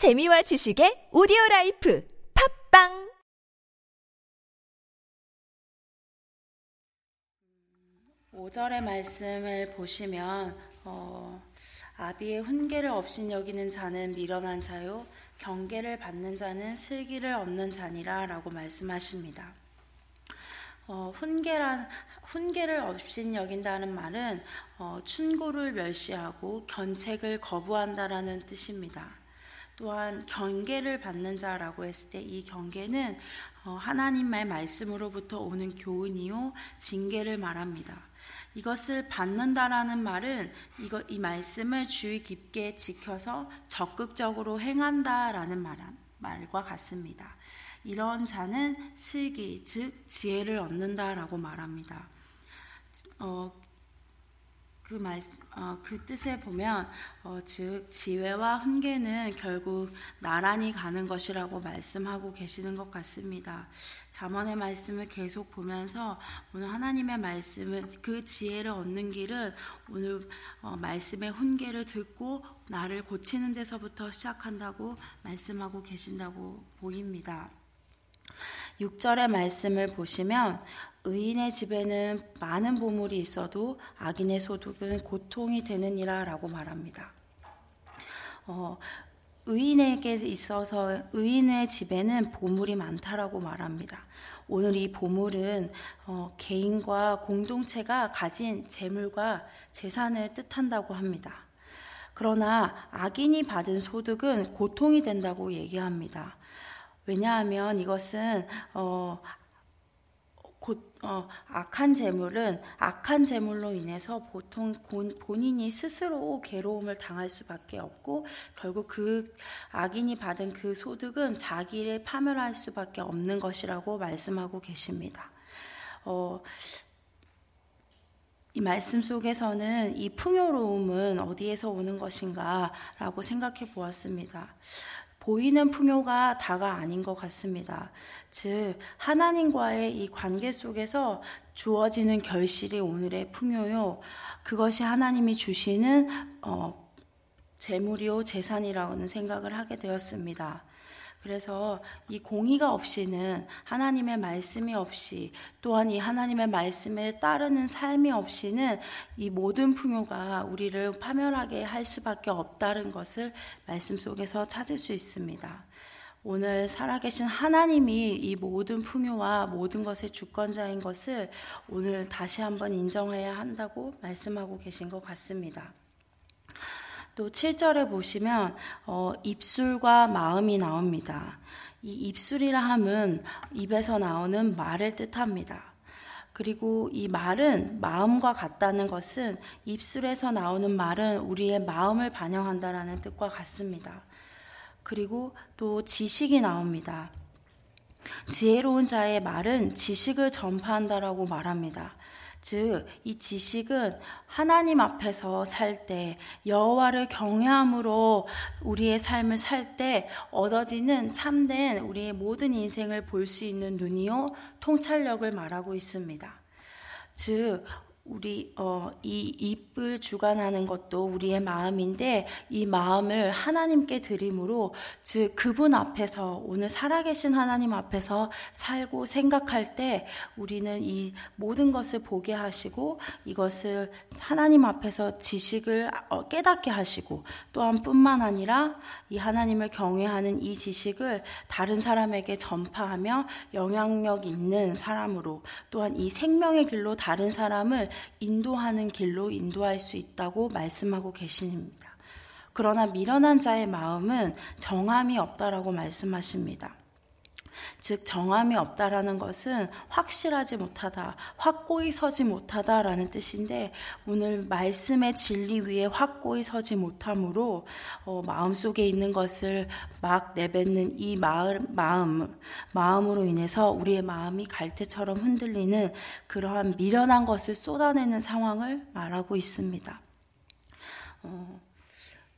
재미와 지식의 오디오 라이프 팟빵 오절의 말씀을 보시면 어, 아비의 훈계를 업신여기는 자는 미련한 자요 경계를 받는 자는 슬기를 얻는 자니라라고 말씀하십니다. 어, 훈계란 훈계를 업신여긴다는 말은 어, 충고를 멸시하고 견책을 거부한다라는 뜻입니다. 또한 경계를 받는 자라고 했을 때 이 경계는 어, 하나님의 말씀으로부터 오는 교훈이요 징계를 말합니다. 이것을 받는다라는 말은 이거, 이 말씀을 주의 깊게 지켜서 적극적으로 행한다라는 말, 말과 같습니다. 이런 자는 슬기, 즉 지혜를 얻는다라고 말합니다. 어, 그 말, 어, 그 뜻에 보면, 어, 즉, 지혜와 훈계는 결국 나란히 가는 것이라고 말씀하고 계시는 것 같습니다. 잠언의 말씀을 계속 보면서 오늘 하나님의 말씀은 그 지혜를 얻는 길은 오늘 어, 말씀의 훈계를 듣고 나를 고치는 데서부터 시작한다고 말씀하고 계신다고 보입니다. 6절의 말씀을 보시면 의인의 집에는 많은 보물이 있어도 악인의 소득은 고통이 되느니라 라고 말합니다. 어, 의인에게 있어서 의인의 집에는 보물이 많다라고 말합니다. 오늘 이 보물은 어, 개인과 공동체가 가진 재물과 재산을 뜻한다고 합니다. 그러나 악인이 받은 소득은 고통이 된다고 얘기합니다. 왜냐하면 이것은 어, 곧, 어, 악한 재물은 악한 재물로 인해서 보통 본인이 스스로 괴로움을 당할 수밖에 없고 결국 그 악인이 받은 그 소득은 자기를 파멸할 수밖에 없는 것이라고 말씀하고 계십니다. 어, 이 말씀 속에서는 이 풍요로움은 어디에서 오는 것인가라고 생각해 보았습니다. 보이는 풍요가 다가 아닌 것 같습니다. 즉, 하나님과의 이 관계 속에서 주어지는 결실이 오늘의 풍요요. 그것이 하나님이 주시는, 어, 재물이요, 재산이라고는 생각을 하게 되었습니다. 그래서 이 공의가 없이는 하나님의 말씀이 없이 또한 이 하나님의 말씀에 따르는 삶이 없이는 이 모든 풍요가 우리를 파멸하게 할 수밖에 없다는 것을 말씀 속에서 찾을 수 있습니다. 오늘 살아계신 하나님이 이 모든 풍요와 모든 것의 주권자인 것을 오늘 다시 한번 인정해야 한다고 말씀하고 계신 것 같습니다. 또 7절에 보시면 어, 입술과 마음이 나옵니다. 이 입술이라 함은 입에서 나오는 말을 뜻합니다. 그리고 이 말은 마음과 같다는 것은 입술에서 나오는 말은 우리의 마음을 반영한다라는 뜻과 같습니다. 그리고 또 지식이 나옵니다. 지혜로운 자의 말은 지식을 전파한다라고 말합니다. 즉, 이 지식은 하나님 앞에서 살 때, 여호와를 경외함으로 우리의 삶을 살 때 얻어지는 참된 우리의 모든 인생을 볼 수 있는 눈이요 통찰력을 말하고 있습니다. 즉, 우리 어, 이 입을 주관하는 것도 우리의 마음인데 이 마음을 하나님께 드림으로 즉 그분 앞에서 오늘 살아계신 하나님 앞에서 살고 생각할 때 우리는 이 모든 것을 보게 하시고 이것을 하나님 앞에서 지식을 어, 깨닫게 하시고 또한 뿐만 아니라 이 하나님을 경외하는 이 지식을 다른 사람에게 전파하며 영향력 있는 사람으로 또한 이 생명의 길로 다른 사람을 인도하는 길로 인도할 수 있다고 말씀하고 계십니다. 그러나 미련한 자의 마음은 정함이 없다라고 말씀하십니다. 즉 정함이 없다라는 것은 확실하지 못하다, 확고히 서지 못하다라는 뜻인데 오늘 말씀의 진리 위에 확고히 서지 못함으로 어, 마음 속에 있는 것을 막 내뱉는 이 마음, 마음 마음으로 인해서 우리의 마음이 갈대처럼 흔들리는 그러한 미련한 것을 쏟아내는 상황을 말하고 있습니다. 어,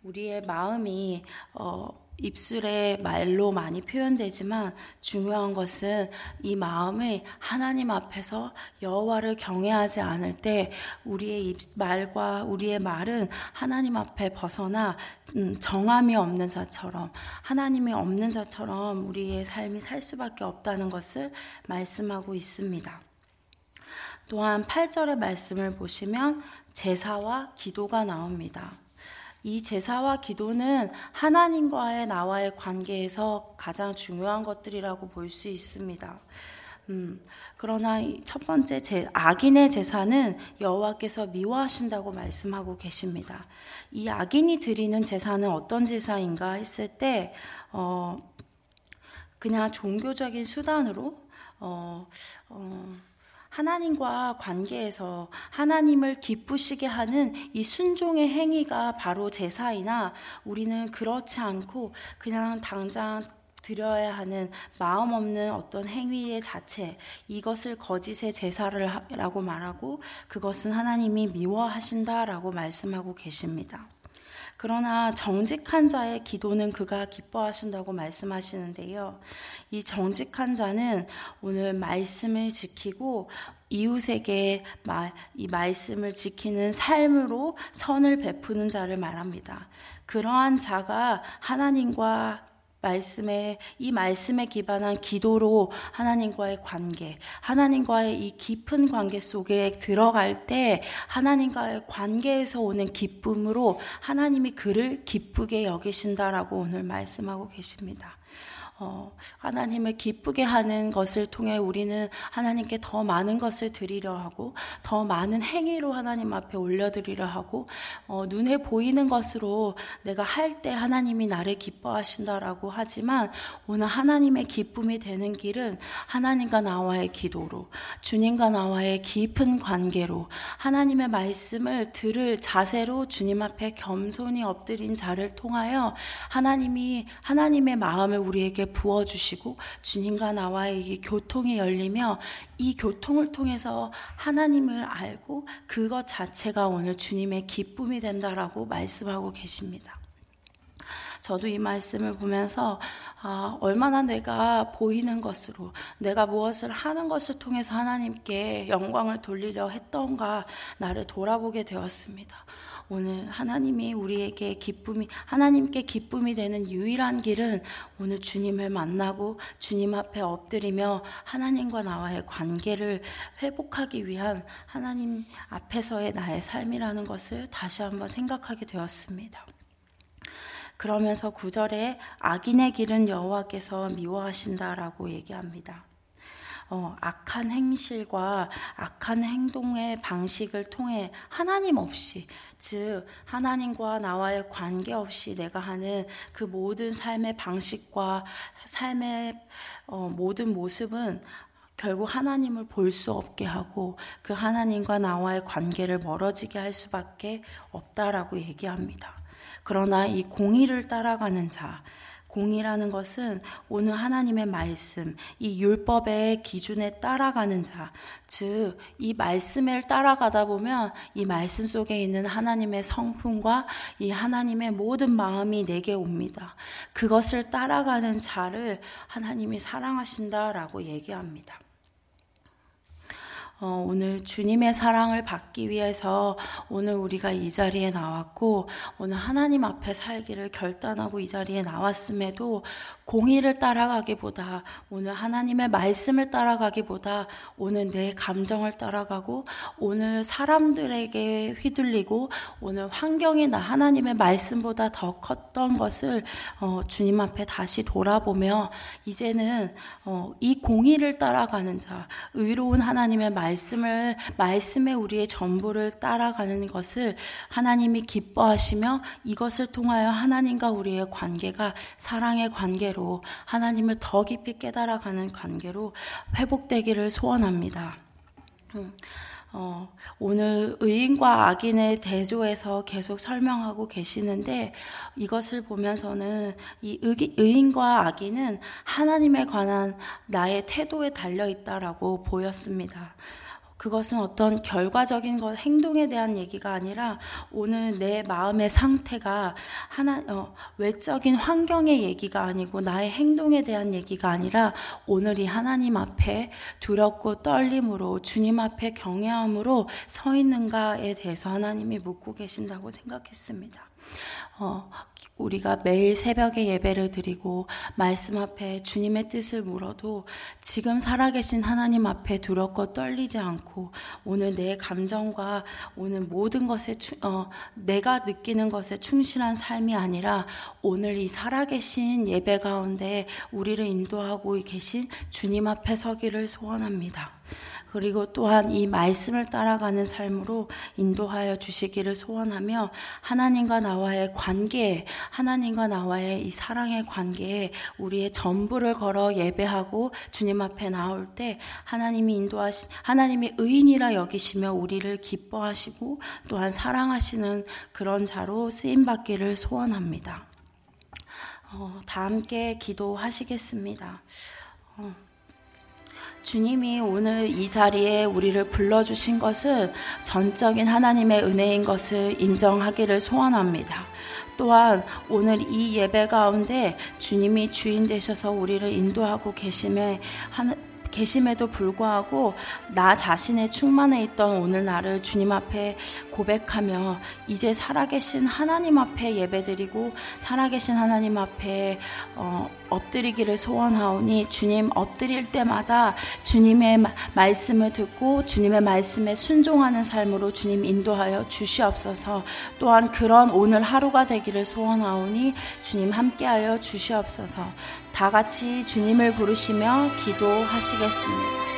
우리의 마음이 어, 입술에 말로 많이 표현되지만 중요한 것은 이 마음이 하나님 앞에서 여호와를 경외하지 않을 때 우리의 입, 말과 우리의 말은 하나님 앞에 벗어나 음, 정함이 없는 자처럼 하나님이 없는 자처럼 우리의 삶이 살 수밖에 없다는 것을 말씀하고 있습니다. 또한 8절의 말씀을 보시면 제사와 기도가 나옵니다. 이 제사와 기도는 하나님과의 나와의 관계에서 가장 중요한 것들이라고 볼 수 있습니다. 음, 그러나 첫 번째 제, 악인의 제사는 여호와께서 미워하신다고 말씀하고 계십니다. 이 악인이 드리는 제사는 어떤 제사인가 했을 때, 어, 그냥 종교적인 수단으로, 어, 어, 하나님과 관계에서 하나님을 기쁘시게 하는 이 순종의 행위가 바로 제사이나 우리는 그렇지 않고 그냥 당장 드려야 하는 마음 없는 어떤 행위의 자체, 이것을 거짓의 제사를 라고 말하고 그것은 하나님이 미워하신다라고 말씀하고 계십니다. 그러나 정직한 자의 기도는 그가 기뻐하신다고 말씀하시는데요. 이 정직한 자는 오늘 말씀을 지키고 이웃에게 이 말씀을 지키는 삶으로 선을 베푸는 자를 말합니다. 그러한 자가 하나님과 말씀에 이 말씀에 기반한 기도로 하나님과의 관계, 하나님과의 이 깊은 관계 속에 들어갈 때 하나님과의 관계에서 오는 기쁨으로 하나님이 그를 기쁘게 여기신다라고 오늘 말씀하고 계십니다. 어, 하나님을 기쁘게 하는 것을 통해 우리는 하나님께 더 많은 것을 드리려 하고 더 많은 행위로 하나님 앞에 올려드리려 하고 어, 눈에 보이는 것으로 내가 할 때 하나님이 나를 기뻐하신다라고 하지만 오늘 하나님의 기쁨이 되는 길은 하나님과 나와의 기도로 주님과 나와의 깊은 관계로 하나님의 말씀을 들을 자세로 주님 앞에 겸손히 엎드린 자를 통하여 하나님이 하나님의 마음을 우리에게 부어주시고 주님과 나와의 이 교통이 열리며 이 교통을 통해서 하나님을 알고 그것 자체가 오늘 주님의 기쁨이 된다라고 말씀하고 계십니다. 저도 이 말씀을 보면서 아, 얼마나 내가 보이는 것으로 내가 무엇을 하는 것을 통해서 하나님께 영광을 돌리려 했던가 나를 돌아보게 되었습니다. 오늘 하나님이 우리에게 기쁨이, 하나님께 기쁨이 되는 유일한 길은 오늘 주님을 만나고 주님 앞에 엎드리며 하나님과 나와의 관계를 회복하기 위한 하나님 앞에서의 나의 삶이라는 것을 다시 한번 생각하게 되었습니다. 그러면서 구절에 악인의 길은 여호와께서 미워하신다라고 얘기합니다. 어, 악한 행실과 악한 행동의 방식을 통해 하나님 없이, 즉, 하나님과 나와의 관계 없이 내가 하는 그 모든 삶의 방식과 삶의 어, 모든 모습은 결국 하나님을 볼 수 없게 하고 그 하나님과 나와의 관계를 멀어지게 할 수밖에 없다라고 얘기합니다. 그러나 이 공의를 따라가는 자, 공이라는 것은 오늘 하나님의 말씀, 이 율법의 기준에 따라가는 자, 즉, 이 말씀을 따라가다 보면 이 말씀 속에 있는 하나님의 성품과 이 하나님의 모든 마음이 내게 옵니다. 그것을 따라가는 자를 하나님이 사랑하신다라고 얘기합니다. 어, 오늘 주님의 사랑을 받기 위해서 오늘 우리가 이 자리에 나왔고 오늘 하나님 앞에 살기를 결단하고 이 자리에 나왔음에도 공의를 따라가기보다 오늘 하나님의 말씀을 따라가기보다 오늘 내 감정을 따라가고 오늘 사람들에게 휘둘리고 오늘 환경이 나 하나님의 말씀보다 더 컸던 것을 어, 주님 앞에 다시 돌아보며 이제는 어, 이 공의를 따라가는 자 의로운 하나님의 말 씀을 말씀에 우리의 전부를 따라가는 것을 하나님이 기뻐하시며 이것을 통하여 하나님과 우리의 관계가 사랑의 관계로 하나님을 더 깊이 깨달아가는 관계로 회복되기를 소원합니다. 음, 어, 오늘 의인과 악인의 대조에서 계속 설명하고 계시는데 이것을 보면서는 이 의인과 악인은 하나님에 관한 나의 태도에 달려 있다라고 보였습니다. 그것은 어떤 결과적인 것, 행동에 대한 얘기가 아니라 오늘 내 마음의 상태가 하나, 어, 외적인 환경의 얘기가 아니고 나의 행동에 대한 얘기가 아니라 오늘 이 하나님 앞에 두렵고 떨림으로 주님 앞에 경외함으로 서 있는가에 대해서 하나님이 묻고 계신다고 생각했습니다. 어, 우리가 매일 새벽에 예배를 드리고 말씀 앞에 주님의 뜻을 물어도 지금 살아계신 하나님 앞에 두렵고 떨리지 않고 오늘 내 감정과 오늘 모든 것에 어, 내가 느끼는 것에 충실한 삶이 아니라 오늘 이 살아계신 예배 가운데 우리를 인도하고 계신 주님 앞에 서기를 소원합니다. 그리고 또한 이 말씀을 따라가는 삶으로 인도하여 주시기를 소원하며 하나님과 나와의 관계, 하나님과 나와의 이 사랑의 관계에 우리의 전부를 걸어 예배하고 주님 앞에 나올 때 하나님이 인도하시, 하나님이 의인이라 여기시며 우리를 기뻐하시고 또한 사랑하시는 그런 자로 쓰임 받기를 소원합니다. 어, 다 함께 기도하시겠습니다. 어. 주님이 오늘 이 자리에 우리를 불러주신 것은 전적인 하나님의 은혜인 것을 인정하기를 소원합니다. 또한 오늘 이 예배 가운데 주님이 주인 되셔서 우리를 인도하고 계심에 계심에도 불구하고 나 자신의 충만해 있던 오늘 나를 주님 앞에 고백하며 이제 살아계신 하나님 앞에 예배드리고 살아계신 하나님 앞에 어, 엎드리기를 소원하오니 주님 엎드릴 때마다 주님의 말씀을 듣고 주님의 말씀에 순종하는 삶으로 주님 인도하여 주시옵소서. 또한 그런 오늘 하루가 되기를 소원하오니 주님 함께하여 주시옵소서 다 같이 주님을 부르시며 기도하시겠습니다.